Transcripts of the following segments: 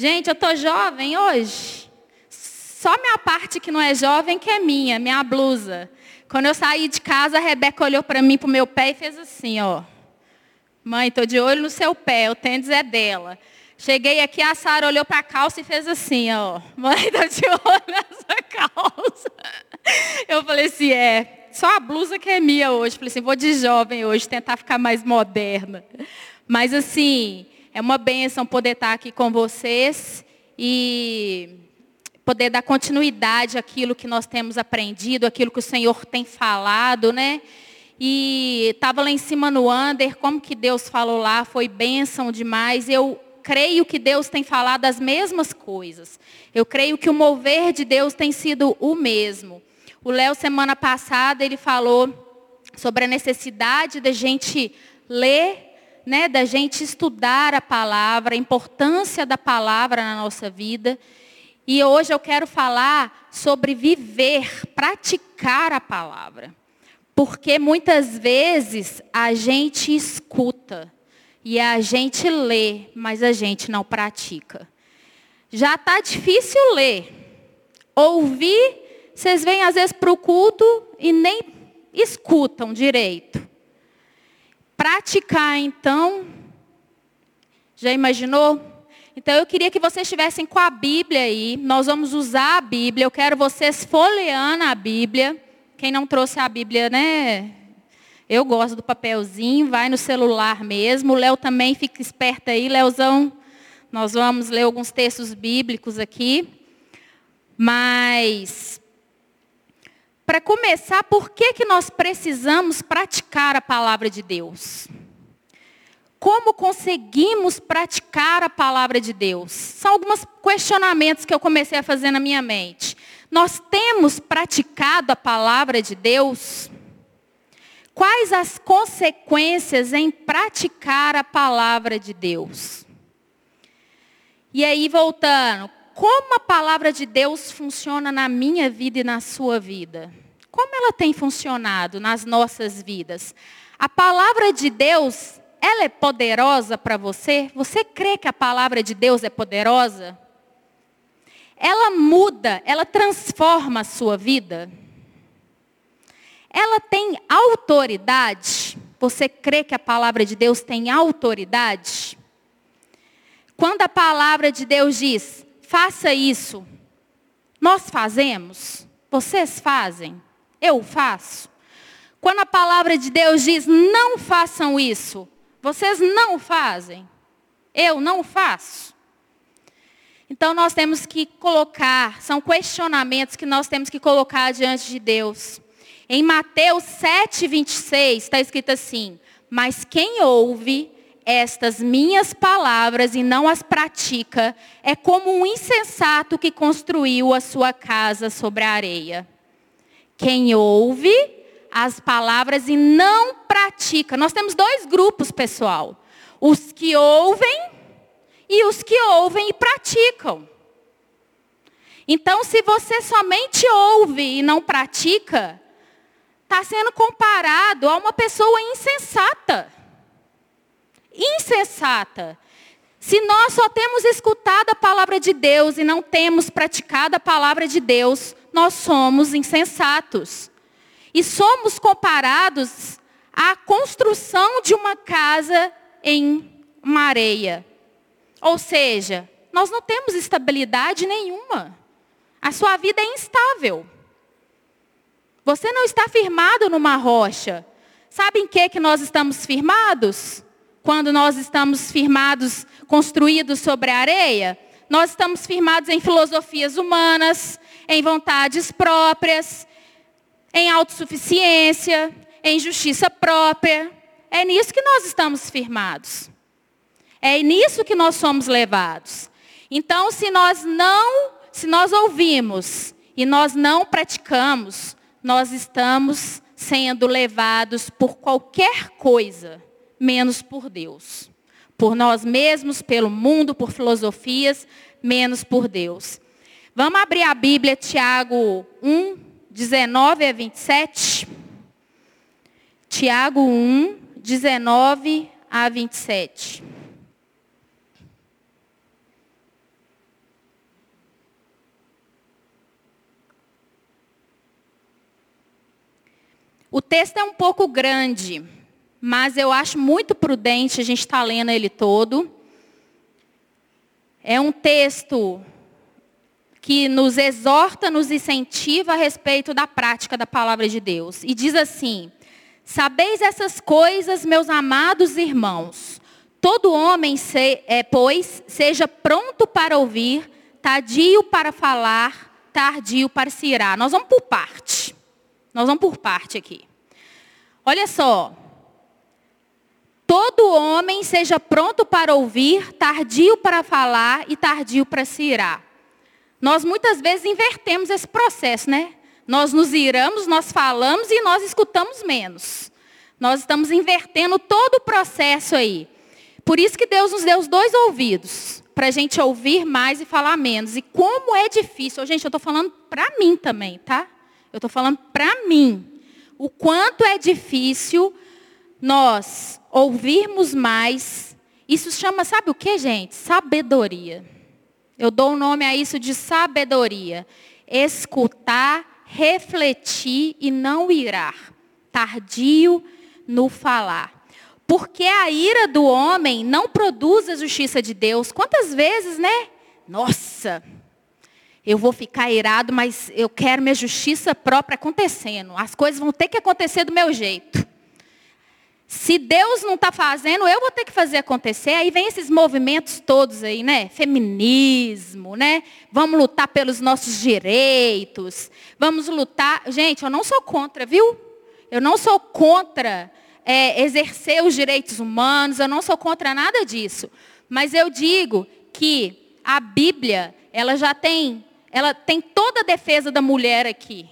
Gente, eu tô jovem hoje. Só minha parte que não é jovem que é minha, minha blusa. Quando eu saí de casa, a Rebeca olhou para mim, para o meu pé e fez assim, ó. Mãe, estou de olho no seu pé, o tênis é dela. Cheguei aqui, a Sara olhou para a calça e fez assim, ó. Mãe, estou de olho nessa calça. Eu falei assim, é, só a blusa que é minha hoje. Falei assim, vou de jovem hoje, tentar ficar mais moderna. Mas assim, é uma benção poder estar aqui com vocês e poder dar continuidade àquilo que nós temos aprendido, aquilo que o Senhor tem falado, né? E estava lá em cima no Under, como que Deus falou lá, foi bênção demais. Eu creio que Deus tem falado as mesmas coisas. Eu creio que o mover de Deus tem sido o mesmo. O Léo, semana passada, ele falou sobre a necessidade da gente ler, né, da gente estudar a palavra, a importância da palavra na nossa vida. E hoje eu quero falar sobre viver, praticar a palavra. Porque muitas vezes a gente escuta e a gente lê, mas a gente não pratica. Já está difícil ler. Ouvir vocês vêm às vezes para o culto e nem escutam direito. Praticar, então, já imaginou? Então eu queria que vocês estivessem com a Bíblia aí. Nós vamos usar a Bíblia. Eu quero vocês folheando a Bíblia. Quem não trouxe a Bíblia, né? Eu gosto do papelzinho, vai no celular mesmo. O Léo também fica esperto aí, Léozão. Nós vamos ler alguns textos bíblicos aqui. Mas para começar, por que, que nós precisamos praticar a palavra de Deus? Como conseguimos praticar a palavra de Deus? São alguns questionamentos que eu comecei a fazer na minha mente. Nós temos praticado a palavra de Deus? Quais as consequências em praticar a palavra de Deus? E aí, voltando, como a palavra de Deus funciona na minha vida e na sua vida. Como ela tem funcionado nas nossas vidas? A palavra de Deus, ela é poderosa para você? Você crê que a palavra de Deus é poderosa? Ela muda, ela transforma a sua vida? Ela tem autoridade? Você crê que a palavra de Deus tem autoridade? Quando a palavra de Deus diz, faça isso. Nós fazemos? Vocês fazem? Eu faço? Quando a palavra de Deus diz não façam isso, vocês não fazem? Eu não faço? Então nós temos que colocar, são questionamentos que nós temos que colocar diante de Deus. Em Mateus 7, 26, está escrito assim: Mas quem ouve estas minhas palavras e não as pratica, é como um insensato que construiu a sua casa sobre a areia. Quem ouve as palavras e não pratica. Nós temos dois grupos, pessoal. Os que ouvem e os que ouvem e praticam. Então, se você somente ouve e não pratica, está sendo comparado a uma pessoa insensata insensata. Se nós só temos escutado a palavra de Deus e não temos praticado a palavra de Deus, nós somos insensatos. E somos comparados à construção de uma casa em uma areia. Ou seja, nós não temos estabilidade nenhuma. A sua vida é instável. Você não está firmado numa rocha. Sabe em que, que nós estamos firmados? Quando nós estamos firmados, construídos sobre a areia, nós estamos firmados em filosofias humanas, em vontades próprias, em autossuficiência, em justiça própria. É nisso que nós estamos firmados. É nisso que nós somos levados. Então, se nós não, se nós ouvimos e nós não praticamos, nós estamos sendo levados por qualquer coisa menos por Deus. Por nós mesmos, pelo mundo, por filosofias, menos por Deus. Vamos abrir a Bíblia, Tiago 1, 19 a 27. Tiago 1, 19 a 27. O texto é um pouco grande mas eu acho muito prudente a gente estar tá lendo ele todo. É um texto que nos exorta, nos incentiva a respeito da prática da palavra de Deus. E diz assim: Sabeis essas coisas, meus amados irmãos. Todo homem, se, é, pois, seja pronto para ouvir, tardio para falar, tardio para se irar. Nós vamos por parte. Nós vamos por parte aqui. Olha só. Todo homem seja pronto para ouvir, tardio para falar e tardio para se irar. Nós muitas vezes invertemos esse processo, né? Nós nos iramos, nós falamos e nós escutamos menos. Nós estamos invertendo todo o processo aí. Por isso que Deus nos deu os dois ouvidos, para a gente ouvir mais e falar menos. E como é difícil, gente, eu estou falando para mim também, tá? Eu estou falando para mim. O quanto é difícil nós ouvirmos mais. Isso chama, sabe o que, gente? Sabedoria. Eu dou o nome a isso de sabedoria. Escutar, refletir e não irar. Tardio no falar. Porque a ira do homem não produz a justiça de Deus. Quantas vezes, né? Nossa, eu vou ficar irado, mas eu quero minha justiça própria acontecendo. As coisas vão ter que acontecer do meu jeito. Se Deus não está fazendo, eu vou ter que fazer acontecer. Aí vem esses movimentos todos aí, né? Feminismo, né? Vamos lutar pelos nossos direitos. Vamos lutar. Gente, eu não sou contra, viu? Eu não sou contra é, exercer os direitos humanos. Eu não sou contra nada disso. Mas eu digo que a Bíblia, ela já tem, ela tem toda a defesa da mulher aqui.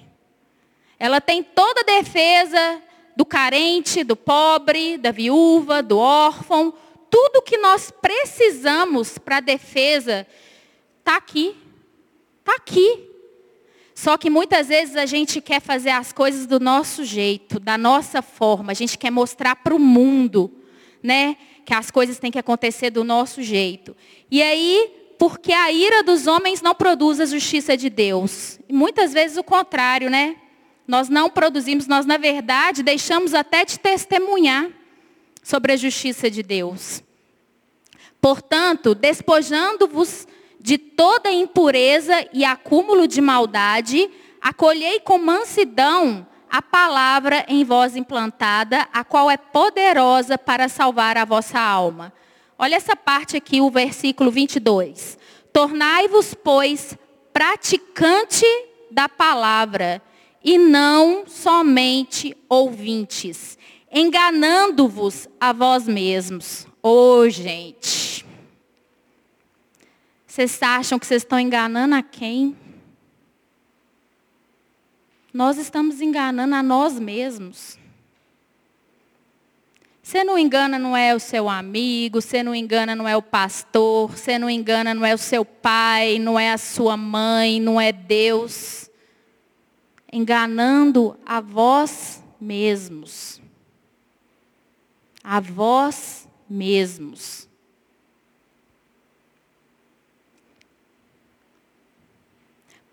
Ela tem toda a defesa do carente, do pobre, da viúva, do órfão. Tudo que nós precisamos para a defesa está aqui. Está aqui. Só que muitas vezes a gente quer fazer as coisas do nosso jeito, da nossa forma. A gente quer mostrar para o mundo, né? Que as coisas têm que acontecer do nosso jeito. E aí, porque a ira dos homens não produz a justiça de Deus. E muitas vezes o contrário, né? Nós não produzimos, nós, na verdade, deixamos até de testemunhar sobre a justiça de Deus. Portanto, despojando-vos de toda impureza e acúmulo de maldade, acolhei com mansidão a palavra em vós implantada, a qual é poderosa para salvar a vossa alma. Olha essa parte aqui, o versículo 22. Tornai-vos, pois, praticante da palavra e não somente ouvintes, enganando-vos a vós mesmos. Ô, oh, gente. Vocês acham que vocês estão enganando a quem? Nós estamos enganando a nós mesmos. Você não engana, não é o seu amigo, você não engana, não é o pastor, você não engana, não é o seu pai, não é a sua mãe, não é Deus enganando a vós mesmos. A vós mesmos.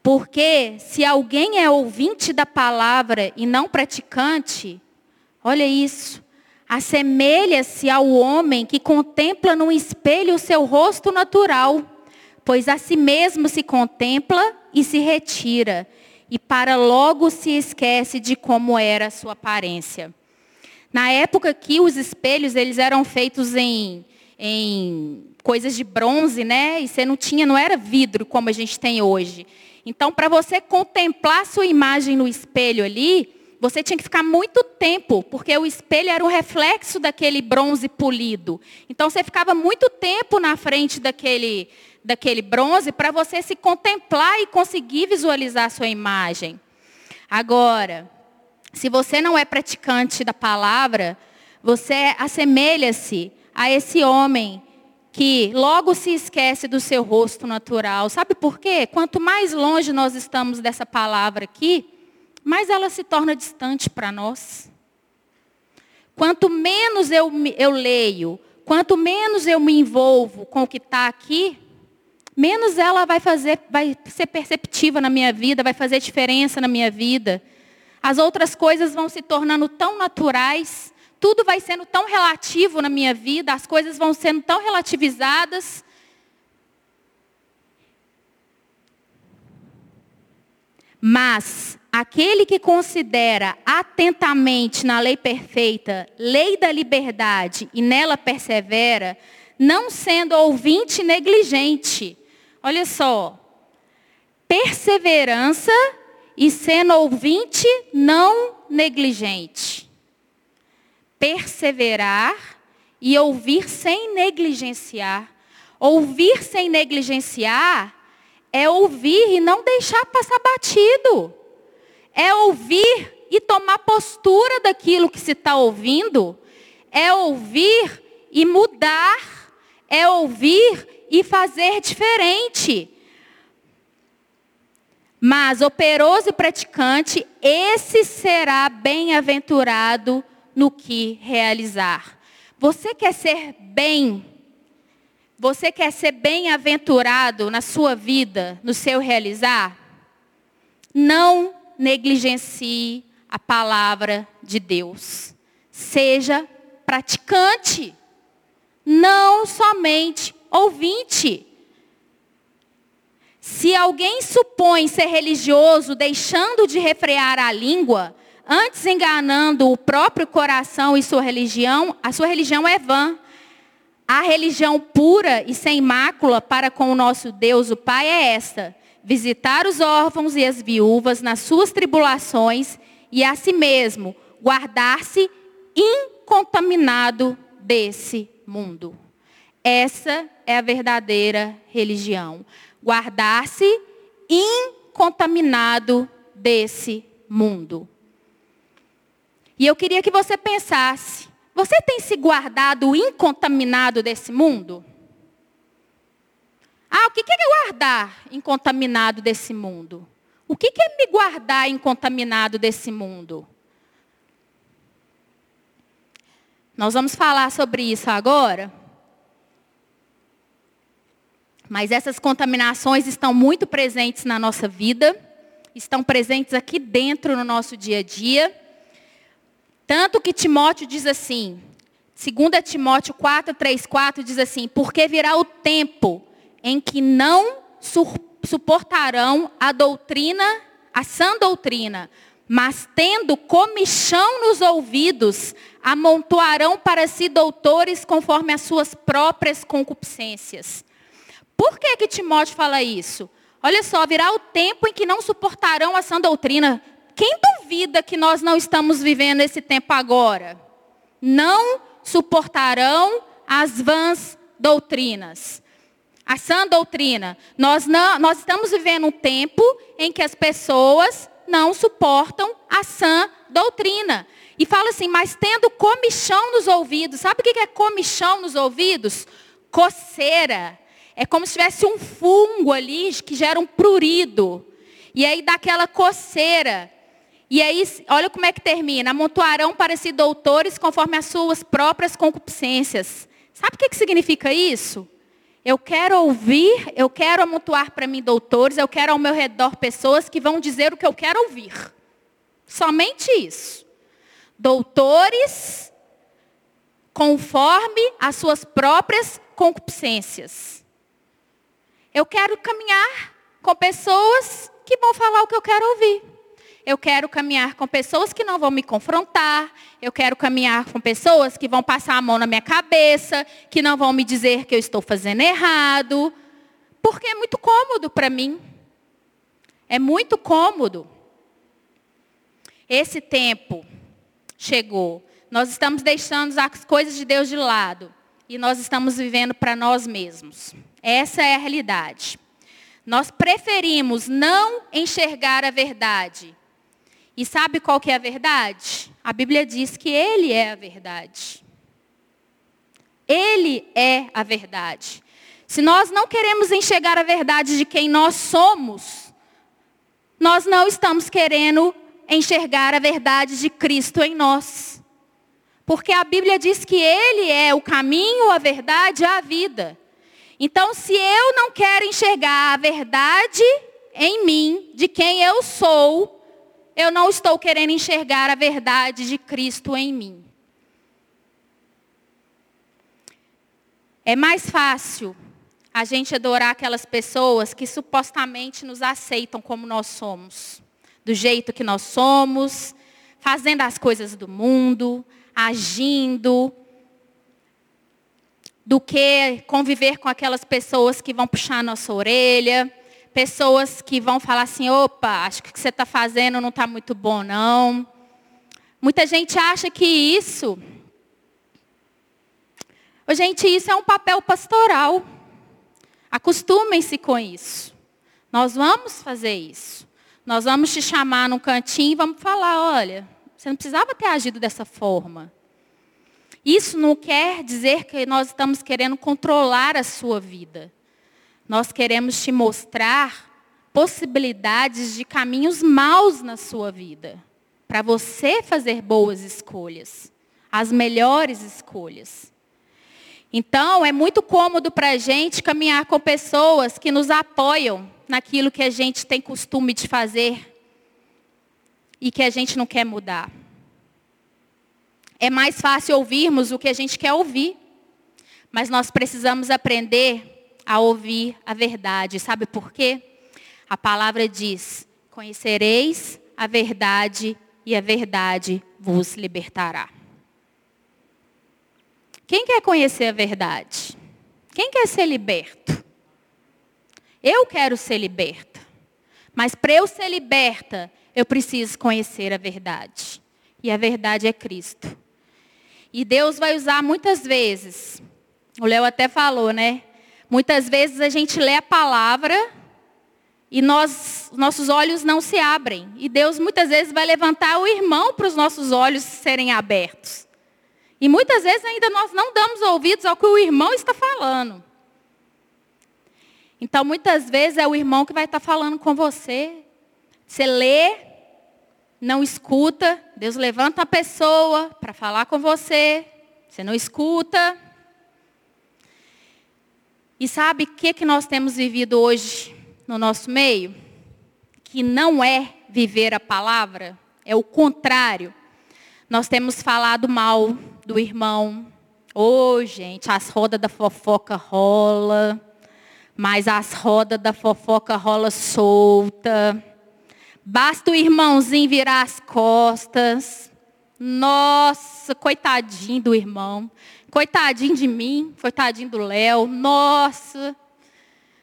Porque se alguém é ouvinte da palavra e não praticante, olha isso, assemelha-se ao homem que contempla no espelho o seu rosto natural, pois a si mesmo se contempla e se retira, e para logo se esquece de como era a sua aparência. Na época que os espelhos eles eram feitos em, em coisas de bronze, né? E você não tinha, não era vidro como a gente tem hoje. Então, para você contemplar sua imagem no espelho ali, você tinha que ficar muito tempo, porque o espelho era o reflexo daquele bronze polido. Então você ficava muito tempo na frente daquele, daquele bronze para você se contemplar e conseguir visualizar a sua imagem. Agora, se você não é praticante da palavra, você assemelha-se a esse homem que logo se esquece do seu rosto natural. Sabe por quê? Quanto mais longe nós estamos dessa palavra aqui, mais ela se torna distante para nós. Quanto menos eu, eu leio, quanto menos eu me envolvo com o que está aqui, menos ela vai fazer, vai ser perceptiva na minha vida, vai fazer diferença na minha vida. as outras coisas vão se tornando tão naturais, tudo vai sendo tão relativo na minha vida, as coisas vão sendo tão relativizadas. Mas aquele que considera atentamente na lei perfeita, lei da liberdade, e nela persevera, não sendo ouvinte negligente. Olha só. Perseverança e sendo ouvinte não negligente. Perseverar e ouvir sem negligenciar. Ouvir sem negligenciar é ouvir e não deixar passar batido. É ouvir e tomar postura daquilo que se está ouvindo. É ouvir e mudar é ouvir e fazer diferente. Mas operoso e praticante, esse será bem-aventurado no que realizar. Você quer ser bem? Você quer ser bem-aventurado na sua vida, no seu realizar? Não negligencie a palavra de Deus. Seja praticante não somente ouvinte. Se alguém supõe ser religioso deixando de refrear a língua, antes enganando o próprio coração e sua religião, a sua religião é vã. A religião pura e sem mácula para com o nosso Deus, o Pai, é esta: visitar os órfãos e as viúvas nas suas tribulações e a si mesmo guardar-se incontaminado desse mundo. Essa é a verdadeira religião. Guardar-se incontaminado desse mundo. E eu queria que você pensasse: você tem se guardado incontaminado desse mundo? Ah, o que é guardar incontaminado desse mundo? O que é me guardar incontaminado desse mundo? Nós vamos falar sobre isso agora. Mas essas contaminações estão muito presentes na nossa vida, estão presentes aqui dentro no nosso dia a dia. Tanto que Timóteo diz assim, 2 Timóteo 4, 3, 4 diz assim, porque virá o tempo em que não suportarão a doutrina, a sã doutrina, mas tendo comichão nos ouvidos, amontoarão para si doutores conforme as suas próprias concupiscências. Por que que Timóteo fala isso? Olha só, virá o tempo em que não suportarão a sã doutrina. Quem duvida que nós não estamos vivendo esse tempo agora? Não suportarão as vãs doutrinas. A sã doutrina. Nós, não, nós estamos vivendo um tempo em que as pessoas não suportam a sã doutrina. E fala assim, mas tendo comichão nos ouvidos. Sabe o que é comichão nos ouvidos? Coceira. É como se tivesse um fungo ali que gera um prurido. E aí dá aquela coceira. E aí, olha como é que termina. Amontoarão para si doutores conforme as suas próprias concupiscências. Sabe o que, que significa isso? Eu quero ouvir, eu quero amontoar para mim doutores, eu quero ao meu redor pessoas que vão dizer o que eu quero ouvir. Somente isso. Doutores conforme as suas próprias concupiscências. Eu quero caminhar com pessoas que vão falar o que eu quero ouvir. Eu quero caminhar com pessoas que não vão me confrontar. Eu quero caminhar com pessoas que vão passar a mão na minha cabeça, que não vão me dizer que eu estou fazendo errado. Porque é muito cômodo para mim. É muito cômodo. Esse tempo chegou. Nós estamos deixando as coisas de Deus de lado. E nós estamos vivendo para nós mesmos. Essa é a realidade. Nós preferimos não enxergar a verdade e sabe qual que é a verdade? A Bíblia diz que Ele é a verdade. Ele é a verdade. Se nós não queremos enxergar a verdade de quem nós somos, nós não estamos querendo enxergar a verdade de Cristo em nós. Porque a Bíblia diz que Ele é o caminho, a verdade e a vida. Então, se eu não quero enxergar a verdade em mim, de quem eu sou, eu não estou querendo enxergar a verdade de Cristo em mim. É mais fácil a gente adorar aquelas pessoas que supostamente nos aceitam como nós somos, do jeito que nós somos, fazendo as coisas do mundo, agindo, do que conviver com aquelas pessoas que vão puxar a nossa orelha, pessoas que vão falar assim, opa, acho que o que você está fazendo não está muito bom, não. Muita gente acha que isso Gente, isso é um papel pastoral. Acostumem-se com isso. Nós vamos fazer isso. Nós vamos te chamar num cantinho e vamos falar, olha, você não precisava ter agido dessa forma. Isso não quer dizer que nós estamos querendo controlar a sua vida. Nós queremos te mostrar possibilidades de caminhos maus na sua vida, para você fazer boas escolhas, as melhores escolhas. Então, é muito cômodo para a gente caminhar com pessoas que nos apoiam naquilo que a gente tem costume de fazer e que a gente não quer mudar. É mais fácil ouvirmos o que a gente quer ouvir, mas nós precisamos aprender a ouvir a verdade. Sabe por quê? A palavra diz: Conhecereis a verdade e a verdade vos libertará. Quem quer conhecer a verdade? Quem quer ser liberto? Eu quero ser liberta. Mas para eu ser liberta, eu preciso conhecer a verdade. E a verdade é Cristo. E Deus vai usar muitas vezes. O Léo até falou, né? Muitas vezes a gente lê a palavra e nós, nossos olhos não se abrem. E Deus muitas vezes vai levantar o irmão para os nossos olhos serem abertos. E muitas vezes ainda nós não damos ouvidos ao que o irmão está falando. Então, muitas vezes é o irmão que vai estar falando com você. Você lê, não escuta, Deus levanta a pessoa para falar com você, você não escuta. E sabe o que, que nós temos vivido hoje no nosso meio? Que não é viver a palavra, é o contrário. Nós temos falado mal do irmão. Ô, oh, gente, as rodas da fofoca rola, mas as rodas da fofoca rola solta. Basta o irmãozinho virar as costas. Nossa, coitadinho do irmão. Coitadinho de mim, coitadinho do Léo. Nossa.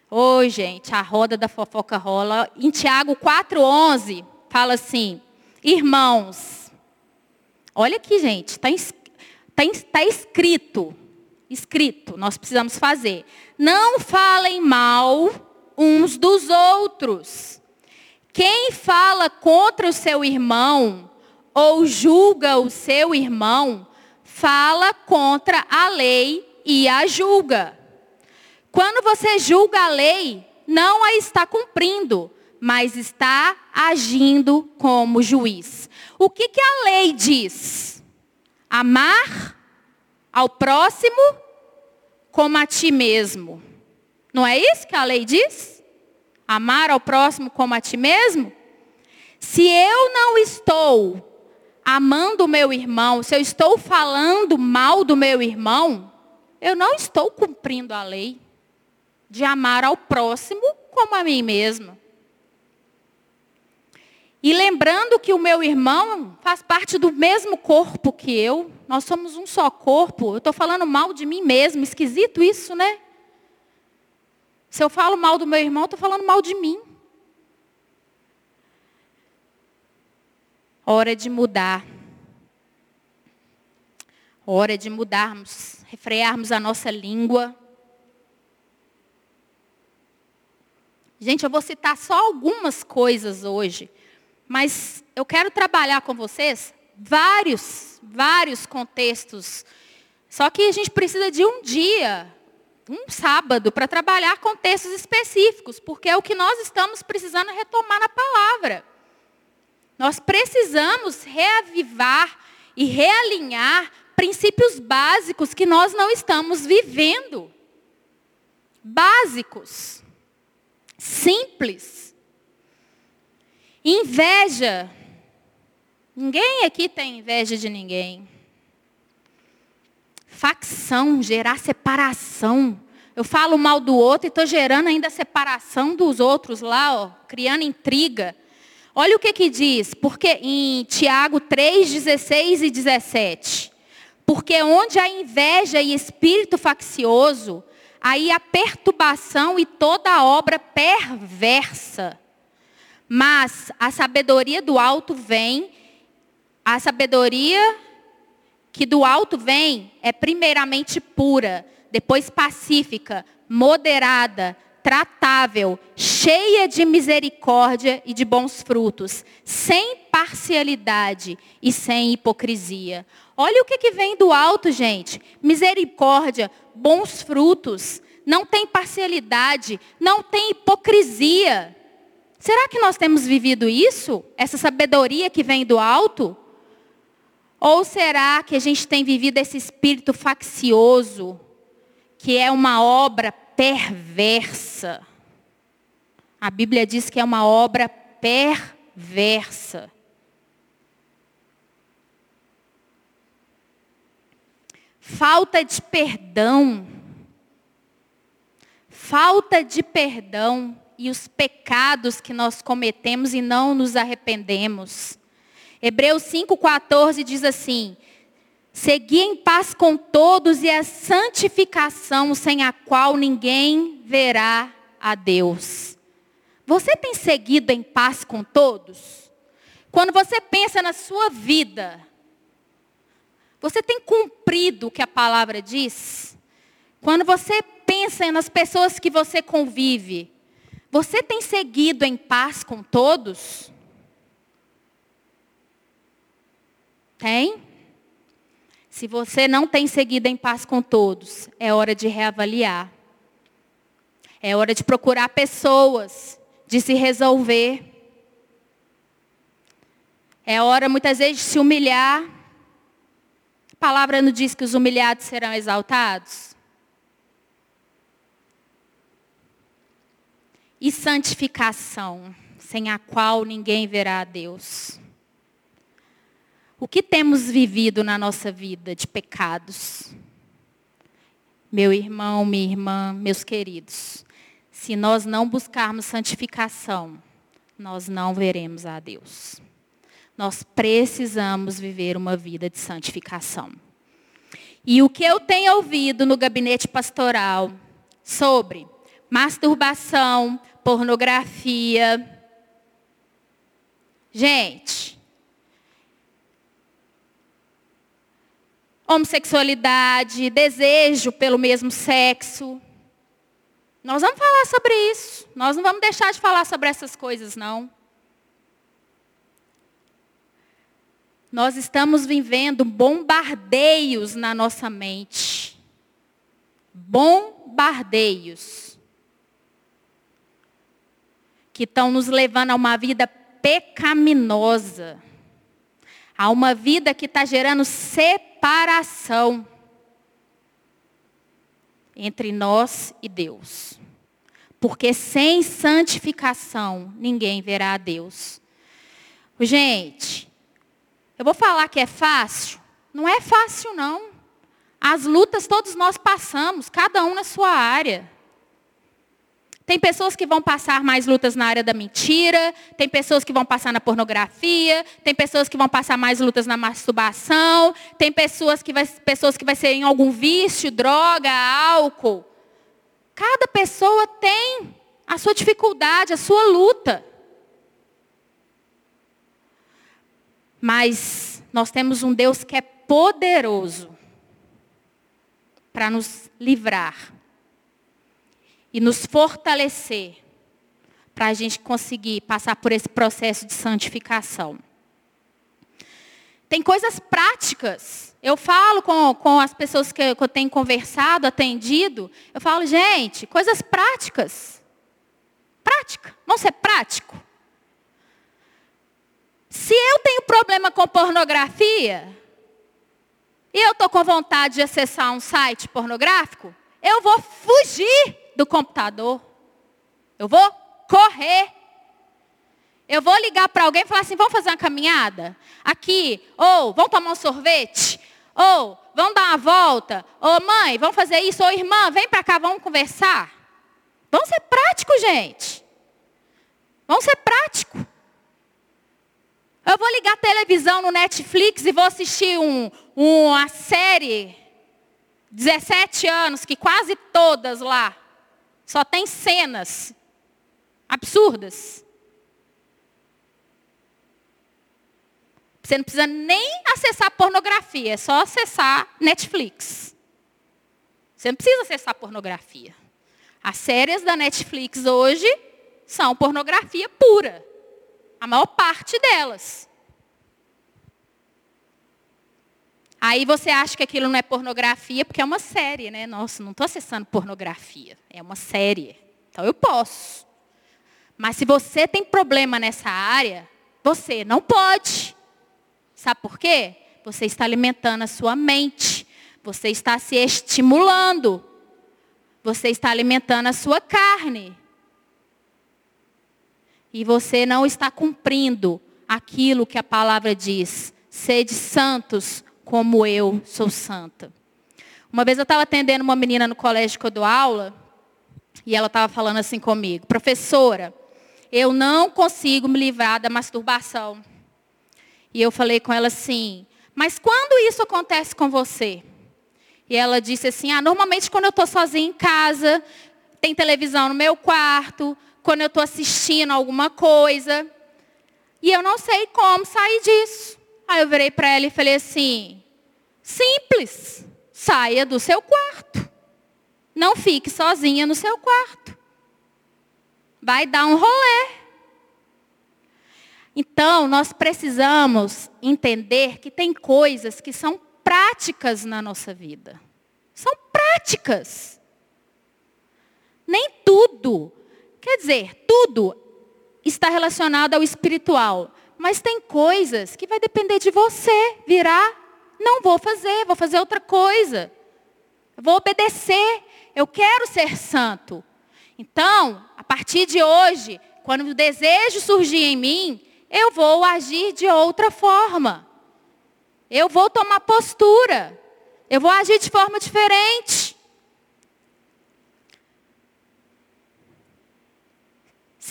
Oh, gente, a roda da fofoca rola. Em Tiago 4,11, fala assim: Irmãos, Olha aqui, gente, está tá, tá escrito, escrito, nós precisamos fazer. Não falem mal uns dos outros. Quem fala contra o seu irmão ou julga o seu irmão, fala contra a lei e a julga. Quando você julga a lei, não a está cumprindo, mas está agindo como juiz. O que, que a lei diz? Amar ao próximo como a ti mesmo. Não é isso que a lei diz? Amar ao próximo como a ti mesmo? Se eu não estou amando o meu irmão, se eu estou falando mal do meu irmão, eu não estou cumprindo a lei de amar ao próximo como a mim mesmo. E lembrando que o meu irmão faz parte do mesmo corpo que eu, nós somos um só corpo. Eu estou falando mal de mim mesmo, esquisito isso, né? Se eu falo mal do meu irmão, estou falando mal de mim. Hora de mudar. Hora de mudarmos, refrearmos a nossa língua. Gente, eu vou citar só algumas coisas hoje mas eu quero trabalhar com vocês vários, vários contextos. Só que a gente precisa de um dia, um sábado, para trabalhar contextos específicos, porque é o que nós estamos precisando retomar na palavra. Nós precisamos reavivar e realinhar princípios básicos que nós não estamos vivendo. Básicos. Simples. Inveja Ninguém aqui tem inveja de ninguém. Facção, gerar separação. Eu falo mal do outro e estou gerando ainda separação dos outros lá, ó, criando intriga. Olha o que que diz, porque em Tiago 3, 16 e 17. Porque onde há inveja e espírito faccioso, aí a perturbação e toda obra perversa. Mas a sabedoria do alto vem, a sabedoria que do alto vem é primeiramente pura, depois pacífica, moderada, tratável, cheia de misericórdia e de bons frutos, sem parcialidade e sem hipocrisia. Olha o que, que vem do alto, gente. Misericórdia, bons frutos, não tem parcialidade, não tem hipocrisia. Será que nós temos vivido isso? Essa sabedoria que vem do alto? Ou será que a gente tem vivido esse espírito faccioso, que é uma obra perversa? A Bíblia diz que é uma obra perversa. Falta de perdão. Falta de perdão e os pecados que nós cometemos e não nos arrependemos. Hebreus 5,14 diz assim: Segui em paz com todos e a santificação sem a qual ninguém verá a Deus. Você tem seguido em paz com todos? Quando você pensa na sua vida, você tem cumprido o que a palavra diz? Quando você pensa nas pessoas que você convive, você tem seguido em paz com todos? Tem? Se você não tem seguido em paz com todos, é hora de reavaliar. É hora de procurar pessoas, de se resolver. É hora muitas vezes de se humilhar. A palavra não diz que os humilhados serão exaltados? e santificação, sem a qual ninguém verá a Deus. O que temos vivido na nossa vida de pecados? Meu irmão, minha irmã, meus queridos, se nós não buscarmos santificação, nós não veremos a Deus. Nós precisamos viver uma vida de santificação. E o que eu tenho ouvido no gabinete pastoral sobre masturbação, pornografia. Gente, homossexualidade, desejo pelo mesmo sexo. Nós vamos falar sobre isso. Nós não vamos deixar de falar sobre essas coisas, não. Nós estamos vivendo bombardeios na nossa mente. Bombardeios que estão nos levando a uma vida pecaminosa, a uma vida que está gerando separação entre nós e Deus. Porque sem santificação ninguém verá a Deus. Gente, eu vou falar que é fácil? Não é fácil, não. As lutas todos nós passamos, cada um na sua área. Tem pessoas que vão passar mais lutas na área da mentira, tem pessoas que vão passar na pornografia, tem pessoas que vão passar mais lutas na masturbação, tem pessoas que vai, pessoas que vai ser em algum vício, droga, álcool. Cada pessoa tem a sua dificuldade, a sua luta. Mas nós temos um Deus que é poderoso para nos livrar e nos fortalecer para a gente conseguir passar por esse processo de santificação. Tem coisas práticas. Eu falo com, com as pessoas que eu, que eu tenho conversado, atendido, eu falo, gente, coisas práticas. Prática. Vamos ser prático. Se eu tenho problema com pornografia, e eu estou com vontade de acessar um site pornográfico, eu vou fugir do computador. Eu vou correr. Eu vou ligar para alguém e falar assim, vamos fazer uma caminhada? Aqui, ou vamos tomar um sorvete? Ou vamos dar uma volta? Ou mãe, vamos fazer isso? Ou irmã, vem para cá, vamos conversar? Vamos ser prático, gente. Vamos ser prático. Eu vou ligar a televisão no Netflix e vou assistir um, uma série, 17 anos, que quase todas lá só tem cenas absurdas. Você não precisa nem acessar pornografia, é só acessar Netflix. Você não precisa acessar pornografia. As séries da Netflix hoje são pornografia pura. A maior parte delas. Aí você acha que aquilo não é pornografia porque é uma série, né? Nossa, não estou acessando pornografia. É uma série. Então eu posso. Mas se você tem problema nessa área, você não pode. Sabe por quê? Você está alimentando a sua mente. Você está se estimulando. Você está alimentando a sua carne. E você não está cumprindo aquilo que a palavra diz. Sede santos como eu sou santa. Uma vez eu estava atendendo uma menina no colégio que eu dou aula. E ela estava falando assim comigo. Professora, eu não consigo me livrar da masturbação. E eu falei com ela assim, mas quando isso acontece com você? E ela disse assim, ah, normalmente quando eu estou sozinha em casa, tem televisão no meu quarto, quando eu estou assistindo alguma coisa. E eu não sei como sair disso. Aí eu virei para ela e falei assim, simples, saia do seu quarto. Não fique sozinha no seu quarto. Vai dar um rolê. Então, nós precisamos entender que tem coisas que são práticas na nossa vida. São práticas. Nem tudo, quer dizer, tudo está relacionado ao espiritual. Mas tem coisas que vai depender de você virar. Não vou fazer, vou fazer outra coisa. vou obedecer. Eu quero ser santo. Então, a partir de hoje, quando o desejo surgir em mim, eu vou agir de outra forma. Eu vou tomar postura. Eu vou agir de forma diferente.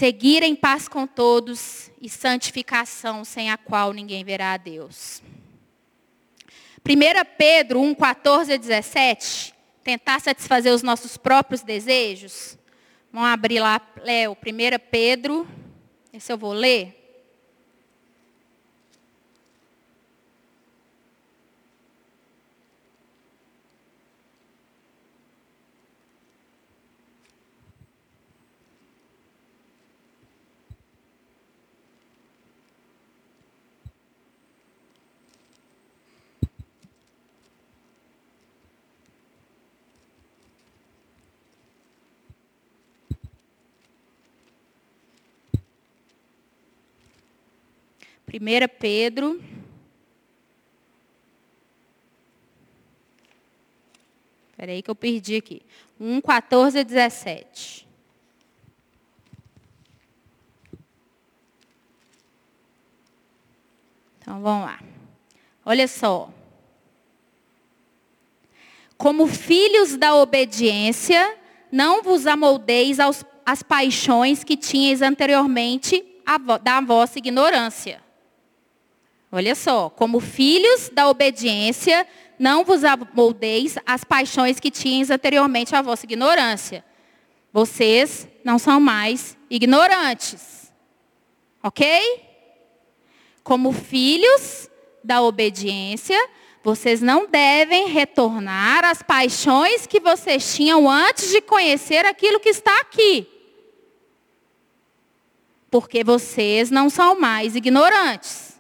Seguir em paz com todos e santificação sem a qual ninguém verá a Deus. 1 Pedro 1, 14 a 17. Tentar satisfazer os nossos próprios desejos. Vamos abrir lá, Léo, 1 Pedro. Esse eu vou ler. 1 Pedro. Espera aí que eu perdi aqui. 1, 14 a 17. Então vamos lá. Olha só. Como filhos da obediência, não vos amoldeis aos, às paixões que tinhais anteriormente da vossa ignorância. Olha só, como filhos da obediência, não vos amoldeis as paixões que tinhas anteriormente à vossa ignorância. Vocês não são mais ignorantes. Ok? Como filhos da obediência, vocês não devem retornar às paixões que vocês tinham antes de conhecer aquilo que está aqui. Porque vocês não são mais ignorantes.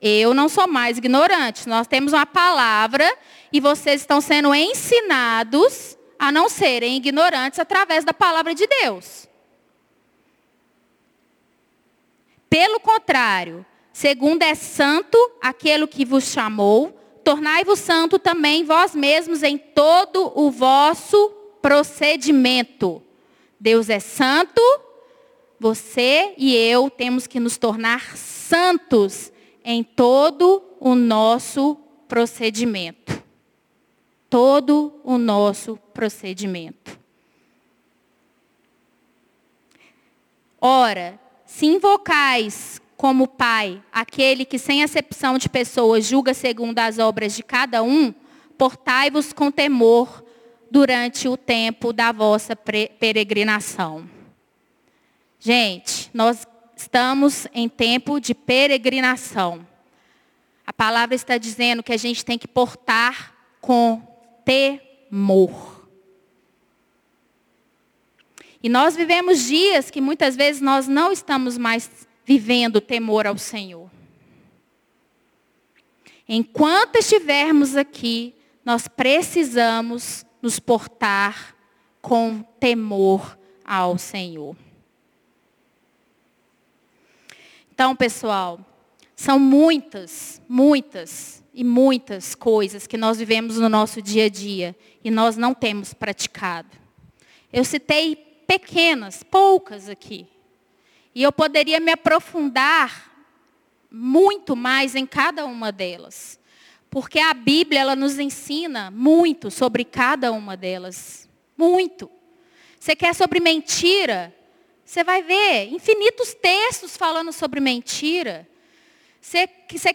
Eu não sou mais ignorante. Nós temos uma palavra e vocês estão sendo ensinados a não serem ignorantes através da palavra de Deus. Pelo contrário, segundo é santo aquele que vos chamou, tornai-vos santo também vós mesmos em todo o vosso procedimento. Deus é santo, você e eu temos que nos tornar santos em todo o nosso procedimento. Todo o nosso procedimento. Ora, se invocais como Pai aquele que, sem acepção de pessoas, julga segundo as obras de cada um, portai-vos com temor durante o tempo da vossa peregrinação. Gente, nós estamos em tempo de peregrinação. A palavra está dizendo que a gente tem que portar com temor. E nós vivemos dias que muitas vezes nós não estamos mais vivendo temor ao Senhor. Enquanto estivermos aqui, nós precisamos nos portar com temor ao Senhor. Então, pessoal, são muitas, muitas e muitas coisas que nós vivemos no nosso dia a dia e nós não temos praticado. Eu citei pequenas, poucas aqui. E eu poderia me aprofundar muito mais em cada uma delas. Porque a Bíblia ela nos ensina muito sobre cada uma delas. Muito. Você quer sobre mentira? Você vai ver infinitos textos falando sobre mentira. Você,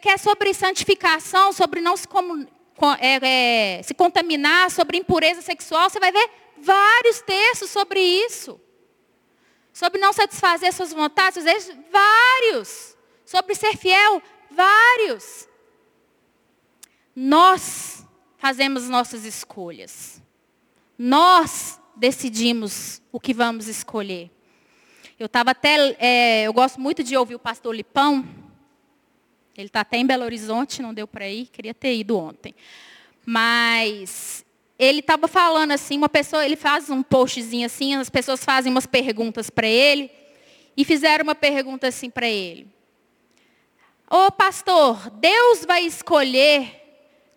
quer sobre santificação, sobre não se, é, é, se contaminar, sobre impureza sexual, você vai ver vários textos sobre isso. Sobre não satisfazer suas vontades, vários. Sobre ser fiel, vários. Nós fazemos nossas escolhas. Nós decidimos o que vamos escolher. Eu estava até, é, eu gosto muito de ouvir o pastor Lipão. Ele está até em Belo Horizonte, não deu para ir, queria ter ido ontem. Mas ele estava falando assim, uma pessoa, ele faz um postzinho assim, as pessoas fazem umas perguntas para ele, e fizeram uma pergunta assim para ele. Ô pastor, Deus vai escolher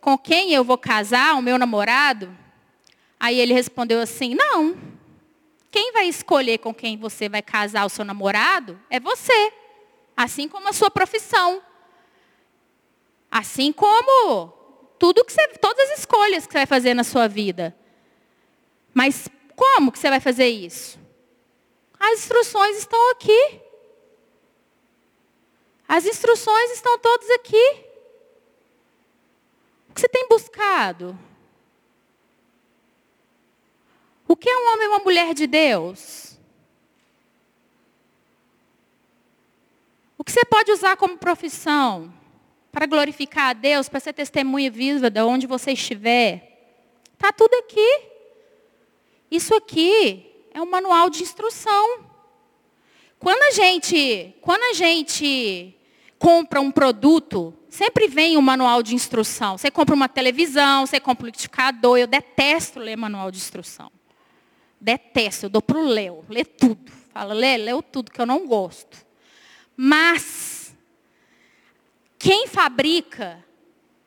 com quem eu vou casar, o meu namorado? Aí ele respondeu assim, não. Quem vai escolher com quem você vai casar o seu namorado é você. Assim como a sua profissão. Assim como tudo que você, todas as escolhas que você vai fazer na sua vida. Mas como que você vai fazer isso? As instruções estão aqui. As instruções estão todas aqui. O que você tem buscado? O que é um homem e uma mulher de Deus? O que você pode usar como profissão para glorificar a Deus, para ser testemunha viva de onde você estiver? Está tudo aqui. Isso aqui é um manual de instrução. Quando a gente, quando a gente compra um produto, sempre vem um manual de instrução. Você compra uma televisão, você compra um liquidificador. Eu detesto ler manual de instrução. Detesto, eu dou para o Léo, lê tudo. Fala, lê, leu tudo que eu não gosto. Mas, quem fabrica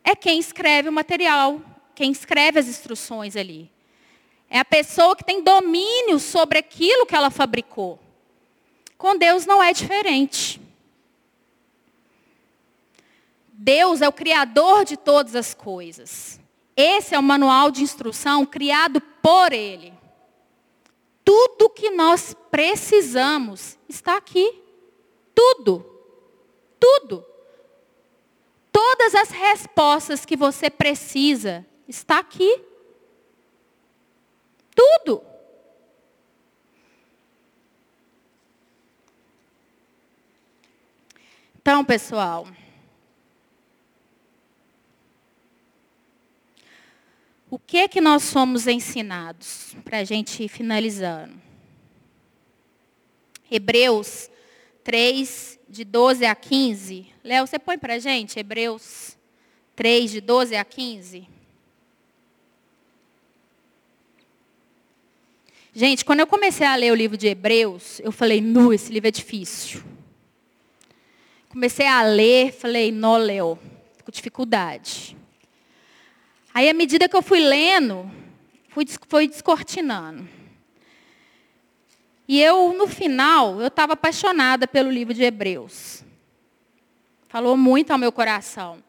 é quem escreve o material, quem escreve as instruções ali. É a pessoa que tem domínio sobre aquilo que ela fabricou. Com Deus não é diferente. Deus é o criador de todas as coisas. Esse é o manual de instrução criado por Ele. Tudo que nós precisamos está aqui. Tudo. Tudo. Todas as respostas que você precisa está aqui. Tudo. Então, pessoal, O que é que nós somos ensinados? Para a gente ir finalizando. Hebreus 3, de 12 a 15. Léo, você põe para a gente Hebreus 3, de 12 a 15. Gente, quando eu comecei a ler o livro de Hebreus, eu falei, nu, esse livro é difícil. Comecei a ler, falei, não, Léo, com dificuldade. Aí, à medida que eu fui lendo, fui, foi descortinando. E eu, no final, eu estava apaixonada pelo livro de Hebreus. Falou muito ao meu coração.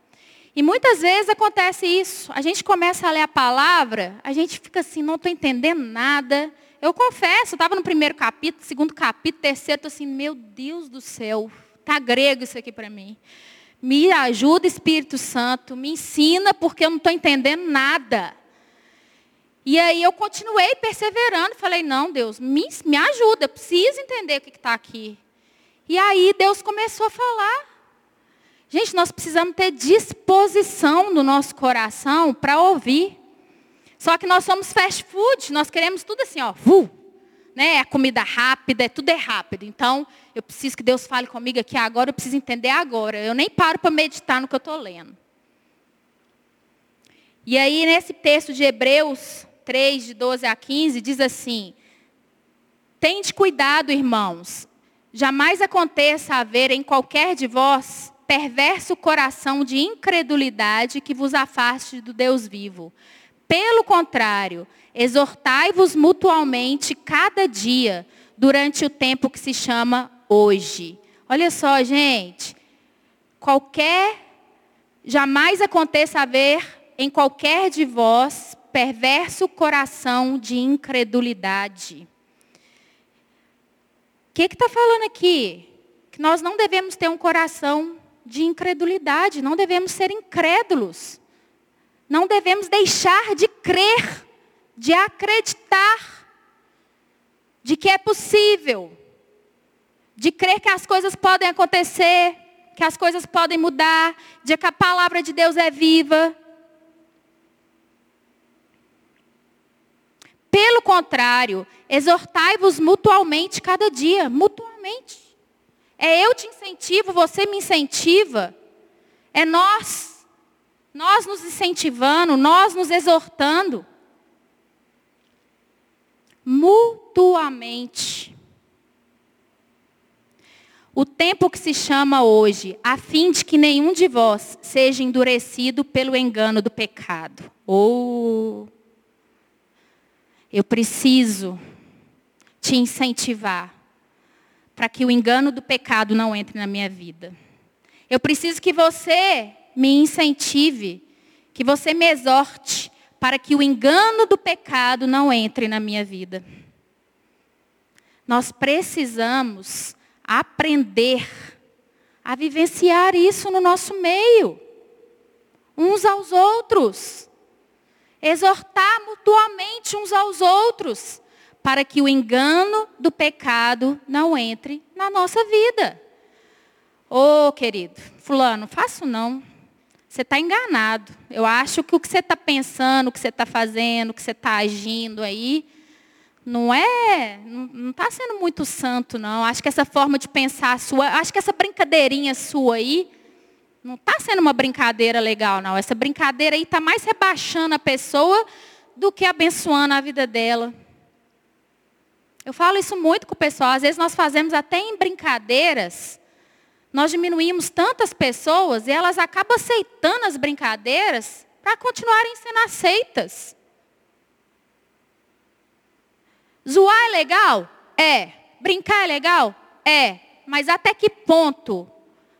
E muitas vezes acontece isso. A gente começa a ler a palavra, a gente fica assim, não estou entendendo nada. Eu confesso, estava no primeiro capítulo, segundo capítulo, terceiro, estou assim, meu Deus do céu, está grego isso aqui para mim. Me ajuda, Espírito Santo, me ensina, porque eu não estou entendendo nada. E aí eu continuei perseverando, falei, não, Deus, me, me ajuda, eu preciso entender o que está aqui. E aí Deus começou a falar. Gente, nós precisamos ter disposição no nosso coração para ouvir. Só que nós somos fast food, nós queremos tudo assim, ó, vu, né? É comida rápida, é tudo é rápido. Então, eu preciso que Deus fale comigo aqui agora, eu preciso entender agora. Eu nem paro para meditar no que eu estou lendo. E aí, nesse texto de Hebreus 3, de 12 a 15, diz assim: Tende cuidado, irmãos, jamais aconteça haver em qualquer de vós perverso coração de incredulidade que vos afaste do Deus vivo. Pelo contrário, exortai-vos mutualmente cada dia, durante o tempo que se chama hoje. Olha só, gente. Qualquer, jamais aconteça haver em qualquer de vós perverso coração de incredulidade. O que está falando aqui? Que nós não devemos ter um coração de incredulidade, não devemos ser incrédulos. Não devemos deixar de crer, de acreditar, de que é possível, de crer que as coisas podem acontecer, que as coisas podem mudar, de que a palavra de Deus é viva. Pelo contrário, exortai-vos mutualmente cada dia, mutualmente. É eu te incentivo, você me incentiva. É nós. Nós nos incentivando, nós nos exortando. Mutuamente. O tempo que se chama hoje, a fim de que nenhum de vós seja endurecido pelo engano do pecado. Ou oh, eu preciso te incentivar para que o engano do pecado não entre na minha vida. Eu preciso que você me incentive, que você me exorte para que o engano do pecado não entre na minha vida. Nós precisamos aprender a vivenciar isso no nosso meio, uns aos outros. Exortar mutuamente uns aos outros para que o engano do pecado não entre na nossa vida. Ô oh, querido, fulano, faço não. Você está enganado. Eu acho que o que você está pensando, o que você está fazendo, o que você está agindo aí, não é, não está sendo muito santo, não. Acho que essa forma de pensar sua, acho que essa brincadeirinha sua aí, não está sendo uma brincadeira legal, não. Essa brincadeira aí está mais rebaixando a pessoa do que abençoando a vida dela. Eu falo isso muito com o pessoal. Às vezes nós fazemos até em brincadeiras. Nós diminuímos tantas pessoas e elas acabam aceitando as brincadeiras para continuarem sendo aceitas. Zoar é legal? É. Brincar é legal? É. Mas até que ponto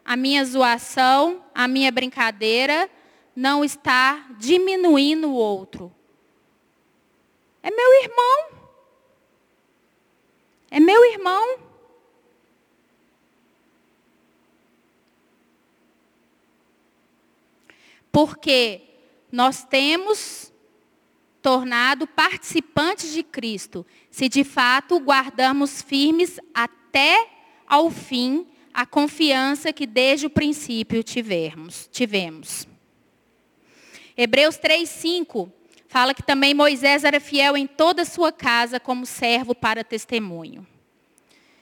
a minha zoação, a minha brincadeira, não está diminuindo o outro? É meu irmão. É meu irmão. Porque nós temos tornado participantes de Cristo, se de fato guardamos firmes até ao fim a confiança que desde o princípio tivemos. tivemos. Hebreus 3:5 Fala que também Moisés era fiel em toda a sua casa como servo para testemunho.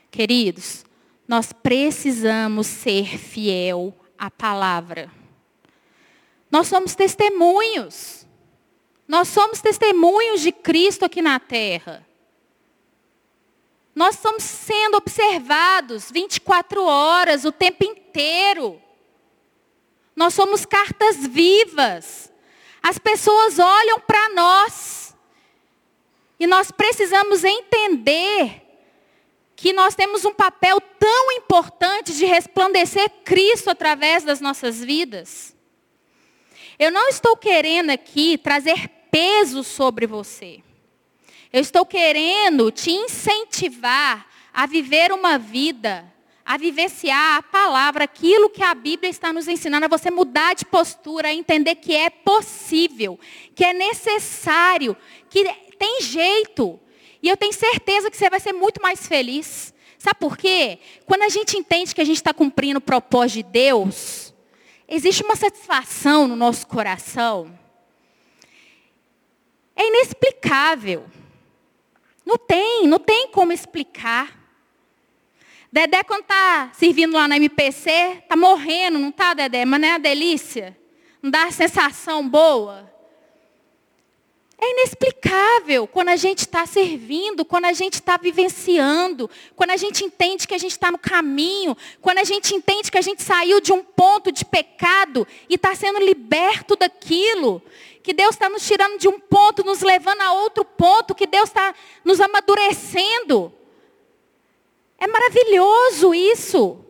Queridos, nós precisamos ser fiel à palavra. Nós somos testemunhos. Nós somos testemunhos de Cristo aqui na terra. Nós estamos sendo observados 24 horas, o tempo inteiro. Nós somos cartas vivas. As pessoas olham para nós. E nós precisamos entender que nós temos um papel tão importante de resplandecer Cristo através das nossas vidas. Eu não estou querendo aqui trazer peso sobre você. Eu estou querendo te incentivar a viver uma vida, a vivenciar a palavra, aquilo que a Bíblia está nos ensinando, a você mudar de postura, a entender que é possível, que é necessário, que tem jeito. E eu tenho certeza que você vai ser muito mais feliz. Sabe por quê? Quando a gente entende que a gente está cumprindo o propósito de Deus, existe uma satisfação no nosso coração. É inexplicável. Não tem, não tem como explicar. Dedé, quando está servindo lá na MPC, está morrendo, não está, Dedé? Mas não é a delícia? Não dá a sensação boa? É inexplicável quando a gente está servindo, quando a gente está vivenciando, quando a gente entende que a gente está no caminho, quando a gente entende que a gente saiu de um ponto de pecado e está sendo liberto daquilo, que Deus está nos tirando de um ponto, nos levando a outro ponto, que Deus está nos amadurecendo. É maravilhoso isso.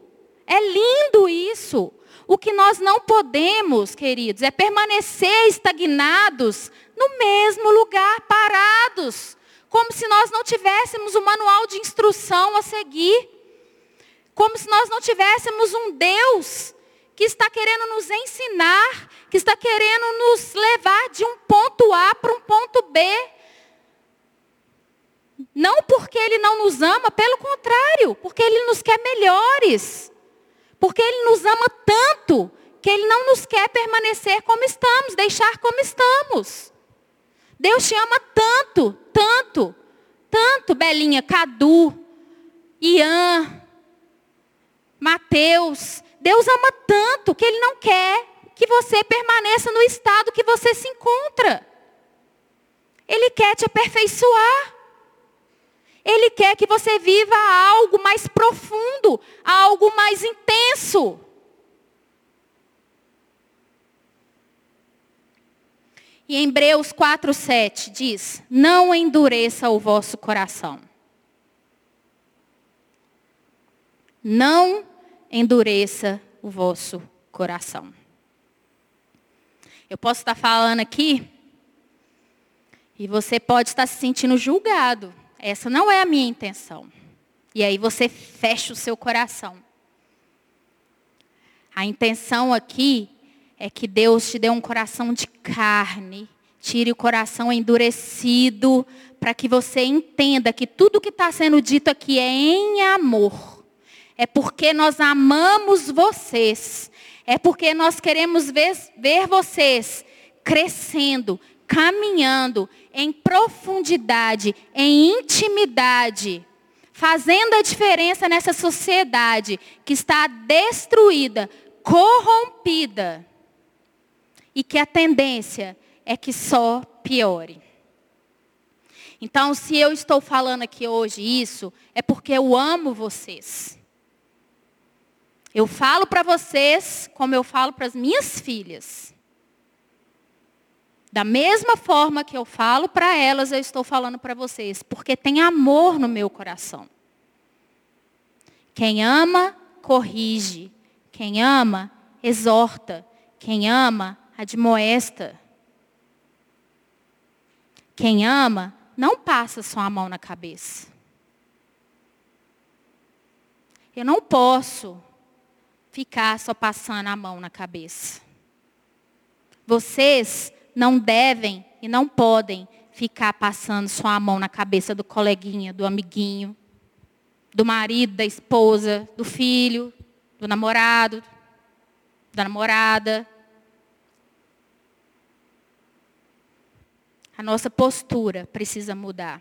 É lindo isso. O que nós não podemos, queridos, é permanecer estagnados no mesmo lugar, parados, como se nós não tivéssemos um manual de instrução a seguir, como se nós não tivéssemos um Deus que está querendo nos ensinar, que está querendo nos levar de um ponto A para um ponto B. Não porque Ele não nos ama, pelo contrário, porque Ele nos quer melhores. Porque Ele nos ama tanto que Ele não nos quer permanecer como estamos, deixar como estamos. Deus te ama tanto, tanto, tanto, Belinha, Cadu, Ian, Mateus. Deus ama tanto que Ele não quer que você permaneça no estado que você se encontra. Ele quer te aperfeiçoar. Ele quer que você viva algo mais profundo, algo mais intenso. E em Hebreus 4,7 diz: Não endureça o vosso coração. Não endureça o vosso coração. Eu posso estar falando aqui e você pode estar se sentindo julgado. Essa não é a minha intenção. E aí você fecha o seu coração. A intenção aqui é que Deus te dê um coração de carne, tire o coração endurecido, para que você entenda que tudo que está sendo dito aqui é em amor. É porque nós amamos vocês. É porque nós queremos ver, ver vocês crescendo, caminhando em profundidade, em intimidade, fazendo a diferença nessa sociedade que está destruída, corrompida, e que a tendência é que só piore. Então, se eu estou falando aqui hoje isso, é porque eu amo vocês. Eu falo para vocês como eu falo para as minhas filhas. Da mesma forma que eu falo para elas, eu estou falando para vocês, porque tem amor no meu coração. Quem ama, corrige. Quem ama, exorta. Quem ama, admoesta. Quem ama, não passa só a mão na cabeça. Eu não posso ficar só passando a mão na cabeça. Vocês não devem e não podem ficar passando só a mão na cabeça do coleguinha, do amiguinho, do marido, da esposa, do filho, do namorado, da namorada. A nossa postura precisa mudar.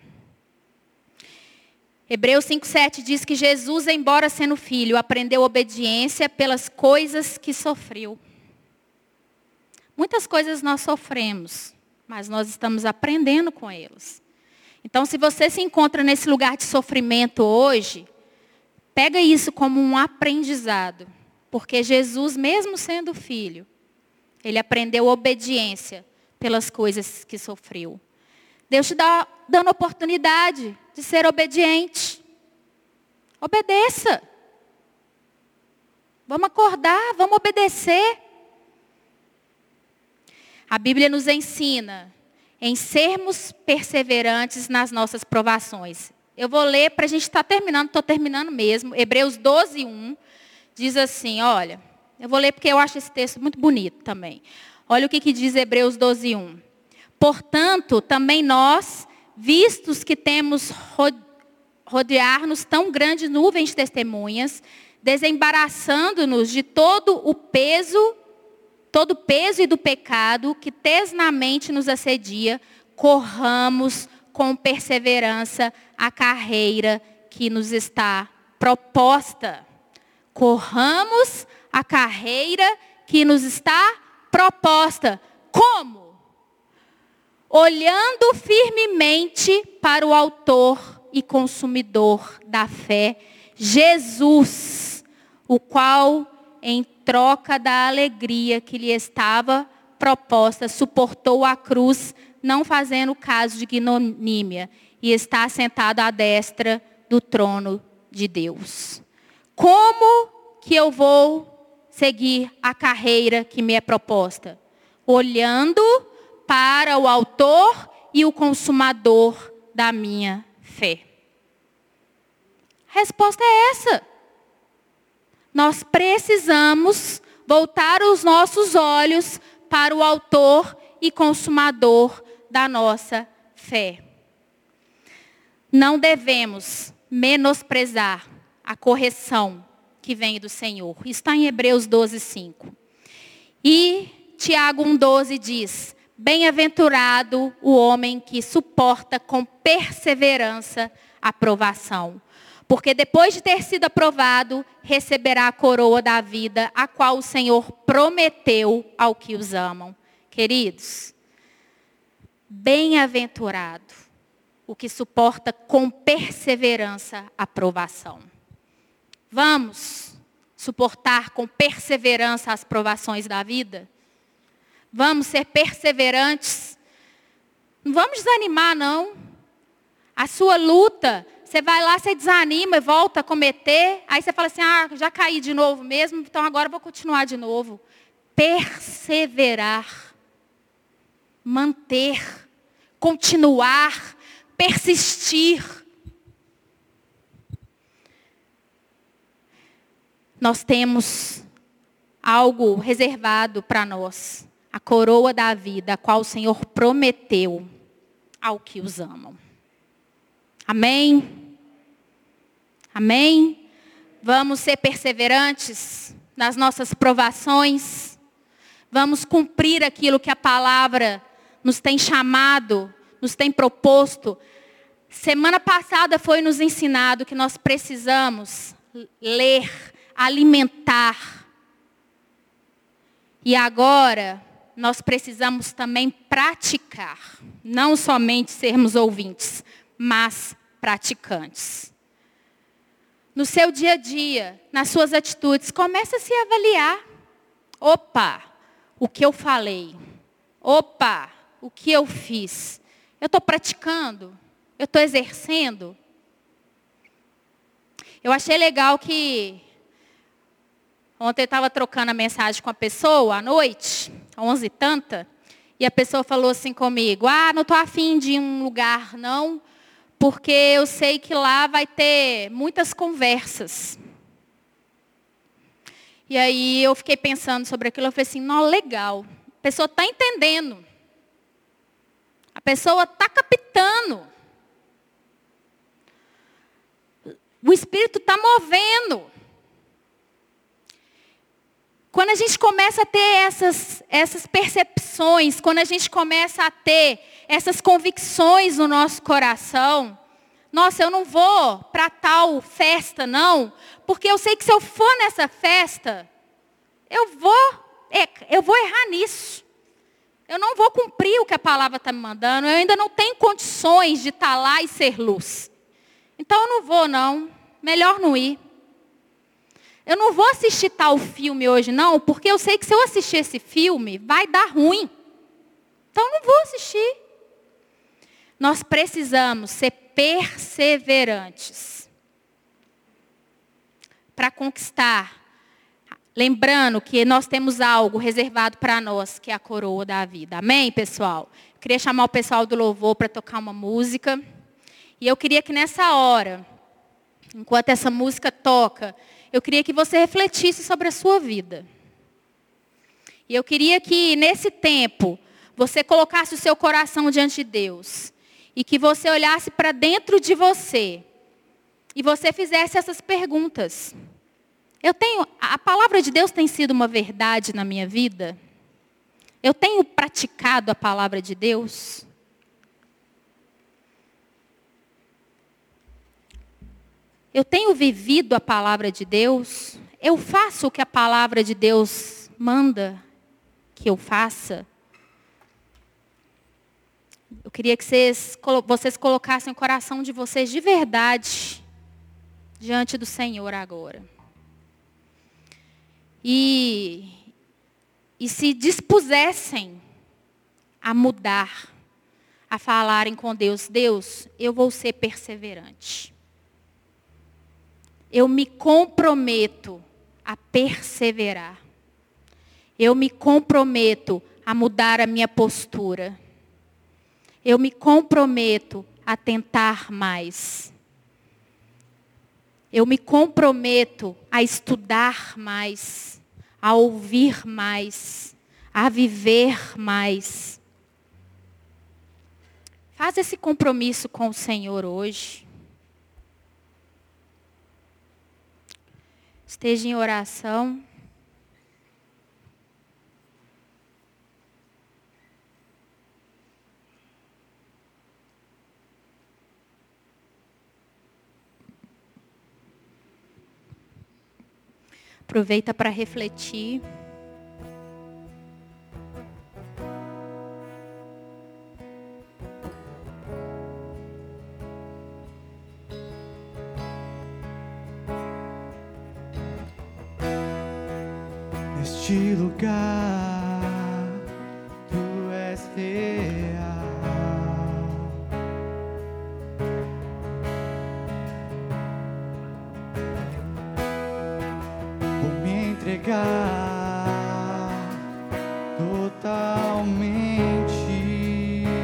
Hebreus 5,7 diz que Jesus, embora sendo filho, aprendeu obediência pelas coisas que sofreu. Muitas coisas nós sofremos, mas nós estamos aprendendo com elas. Então, se você se encontra nesse lugar de sofrimento hoje, pega isso como um aprendizado. Porque Jesus, mesmo sendo filho, ele aprendeu obediência pelas coisas que sofreu. Deus te dá dando oportunidade de ser obediente. Obedeça. Vamos acordar, vamos obedecer. A Bíblia nos ensina em sermos perseverantes nas nossas provações. Eu vou ler para a gente estar tá terminando, estou terminando mesmo. Hebreus 12, 1 diz assim: olha, eu vou ler porque eu acho esse texto muito bonito também. Olha o que, que diz Hebreus 12, 1. Portanto, também nós, vistos que temos rodear-nos tão grandes nuvens de testemunhas, desembaraçando-nos de todo o peso, todo o peso e do pecado que tesnamente nos assedia, corramos com perseverança a carreira que nos está proposta. Corramos a carreira que nos está proposta. Como? Olhando firmemente para o autor e consumidor da fé, Jesus o qual, em troca da alegria que lhe estava proposta, suportou a cruz, não fazendo caso de ignomínia, e está sentado à destra do trono de Deus. Como que eu vou seguir a carreira que me é proposta? Olhando para o autor e o consumador da minha fé. A resposta é essa. Nós precisamos voltar os nossos olhos para o autor e consumador da nossa fé. Não devemos menosprezar a correção que vem do Senhor. Está em Hebreus 12, 5. E Tiago 1,12 diz: Bem-aventurado o homem que suporta com perseverança a provação porque depois de ter sido aprovado, receberá a coroa da vida, a qual o Senhor prometeu ao que os amam. Queridos, bem-aventurado o que suporta com perseverança a provação. Vamos suportar com perseverança as provações da vida? Vamos ser perseverantes? Não vamos desanimar, não. A sua luta você vai lá, você desanima e volta a cometer. Aí você fala assim, ah, já caí de novo mesmo, então agora vou continuar de novo. Perseverar. Manter. Continuar. Persistir. Nós temos algo reservado para nós. A coroa da vida, a qual o Senhor prometeu ao que os amam. Amém? Amém? Vamos ser perseverantes nas nossas provações. Vamos cumprir aquilo que a palavra nos tem chamado, nos tem proposto. Semana passada foi nos ensinado que nós precisamos ler, alimentar. E agora nós precisamos também praticar, não somente sermos ouvintes, mas praticantes. No seu dia a dia, nas suas atitudes, comece a se avaliar. Opa, o que eu falei? Opa, o que eu fiz? Eu estou praticando? Eu estou exercendo? Eu achei legal que ontem eu estava trocando a mensagem com a pessoa à noite, 11 e tanta, e a pessoa falou assim comigo, ah, não estou afim de um lugar não, porque eu sei que lá vai ter muitas conversas. E aí eu fiquei pensando sobre aquilo, eu falei assim, não, legal. A pessoa está entendendo. A pessoa está captando. O Espírito está movendo. Quando a gente começa a ter essas, essas percepções, quando a gente começa a ter essas convicções no nosso coração. Nossa, eu não vou para tal festa, não, porque eu sei que se eu for nessa festa, eu vou, eu vou errar nisso. Eu não vou cumprir o que a palavra está me mandando. Eu ainda não tenho condições de estar tá lá e ser luz. Então eu não vou, não. Melhor não ir. Eu não vou assistir tal filme hoje, não, porque eu sei que se eu assistir esse filme, vai dar ruim. Então eu não vou assistir. Nós precisamos ser perseverantes. para conquistar, lembrando que nós temos algo reservado para nós, que é a coroa da vida. Amém, pessoal? Eu queria chamar o pessoal do louvor para tocar uma música. E eu queria que nessa hora, enquanto essa música toca, eu queria que você refletisse sobre a sua vida. E eu queria que nesse tempo você colocasse o seu coração diante de Deus e que você olhasse para dentro de você e você fizesse essas perguntas. Eu tenho, a palavra de Deus tem sido uma verdade na minha vida? Eu tenho praticado a palavra de Deus? Eu tenho vivido a palavra de Deus? Eu faço o que a palavra de Deus manda que eu faça? Eu queria que vocês, vocês colocassem o coração de vocês de verdade diante do Senhor agora. E, e se dispusessem a mudar, a falarem com Deus: Deus, eu vou ser perseverante. Eu me comprometo a perseverar. Eu me comprometo a mudar a minha postura. Eu me comprometo a tentar mais. Eu me comprometo a estudar mais, a ouvir mais, a viver mais. Faz esse compromisso com o Senhor hoje. Esteja em oração. Aproveita para refletir. Entregar totalmente.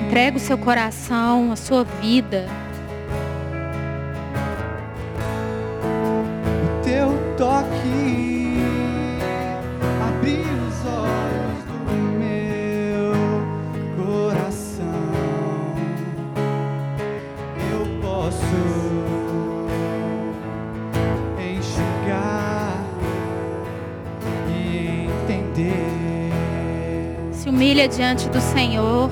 Entrega o seu coração, a sua vida. Diante do Senhor.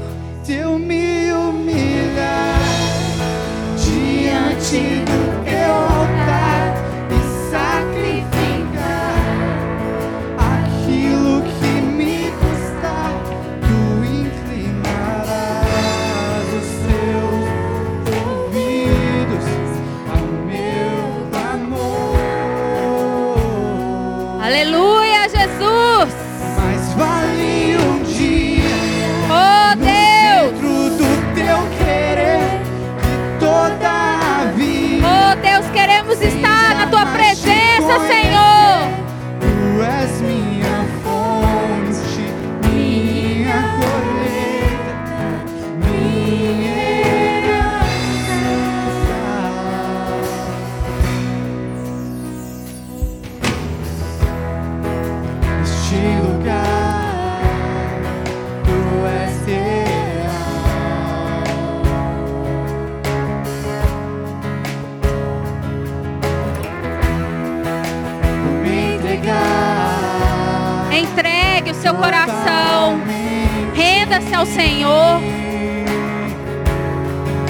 Ao Senhor.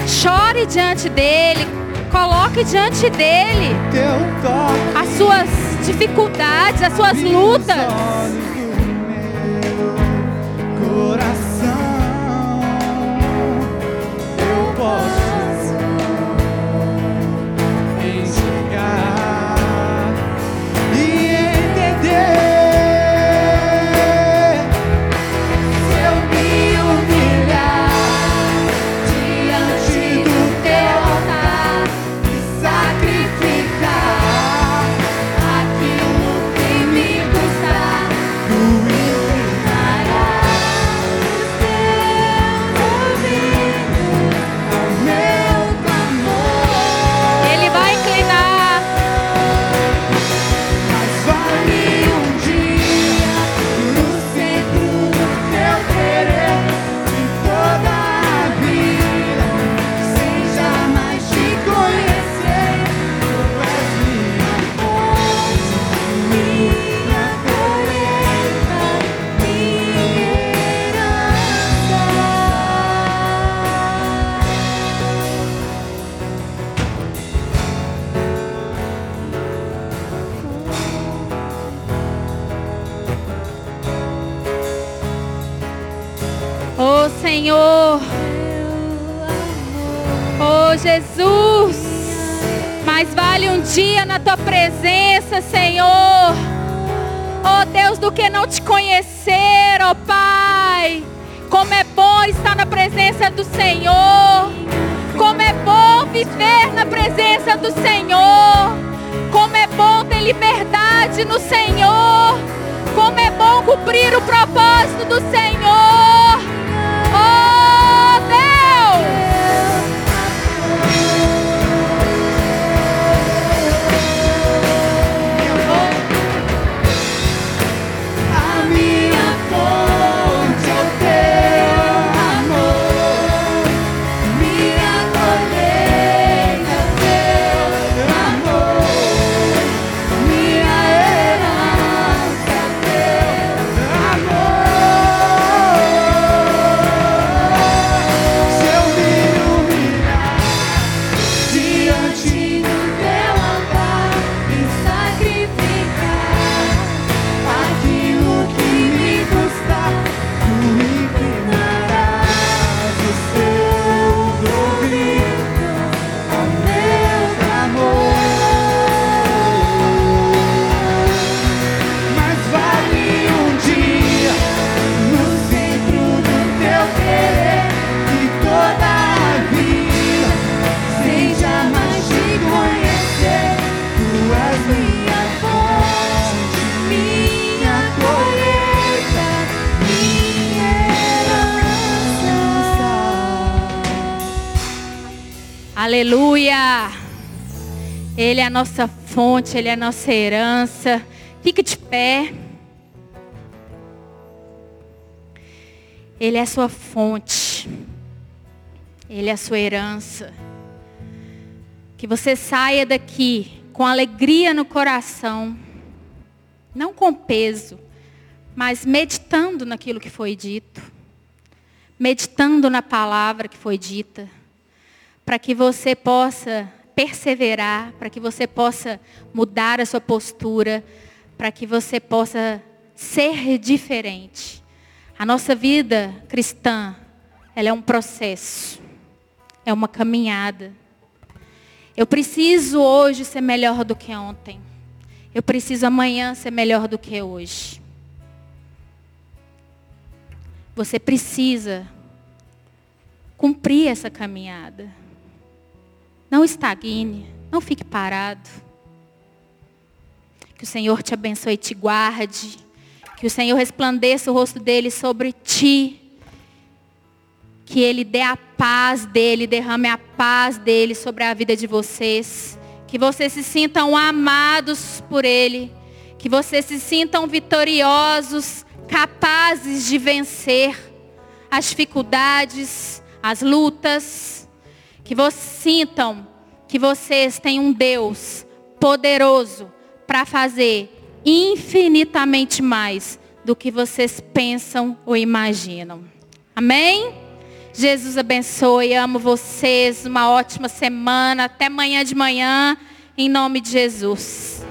Chore diante dele. Coloque diante dele as suas dificuldades, as suas lutas. Dia na tua presença, Senhor. Oh, Deus, do que não te conhecer, oh Pai. Como é bom estar na presença do Senhor. Como é bom viver na presença do Senhor. Como é bom ter liberdade no Senhor. Como é bom cumprir o propósito do Senhor. Aleluia! Ele é a nossa fonte, Ele é a nossa herança. Fica de pé. Ele é a sua fonte. Ele é a sua herança. Que você saia daqui com alegria no coração. Não com peso, mas meditando naquilo que foi dito. Meditando na palavra que foi dita para que você possa perseverar, para que você possa mudar a sua postura, para que você possa ser diferente. A nossa vida cristã, ela é um processo, é uma caminhada. Eu preciso hoje ser melhor do que ontem. Eu preciso amanhã ser melhor do que hoje. Você precisa cumprir essa caminhada. Não estagne, não fique parado. Que o Senhor te abençoe e te guarde. Que o Senhor resplandeça o rosto dele sobre ti. Que ele dê a paz dele, derrame a paz dele sobre a vida de vocês. Que vocês se sintam amados por ele. Que vocês se sintam vitoriosos, capazes de vencer as dificuldades, as lutas. Que vocês sintam que vocês têm um Deus poderoso para fazer infinitamente mais do que vocês pensam ou imaginam. Amém? Jesus abençoe, amo vocês, uma ótima semana, até amanhã de manhã, em nome de Jesus.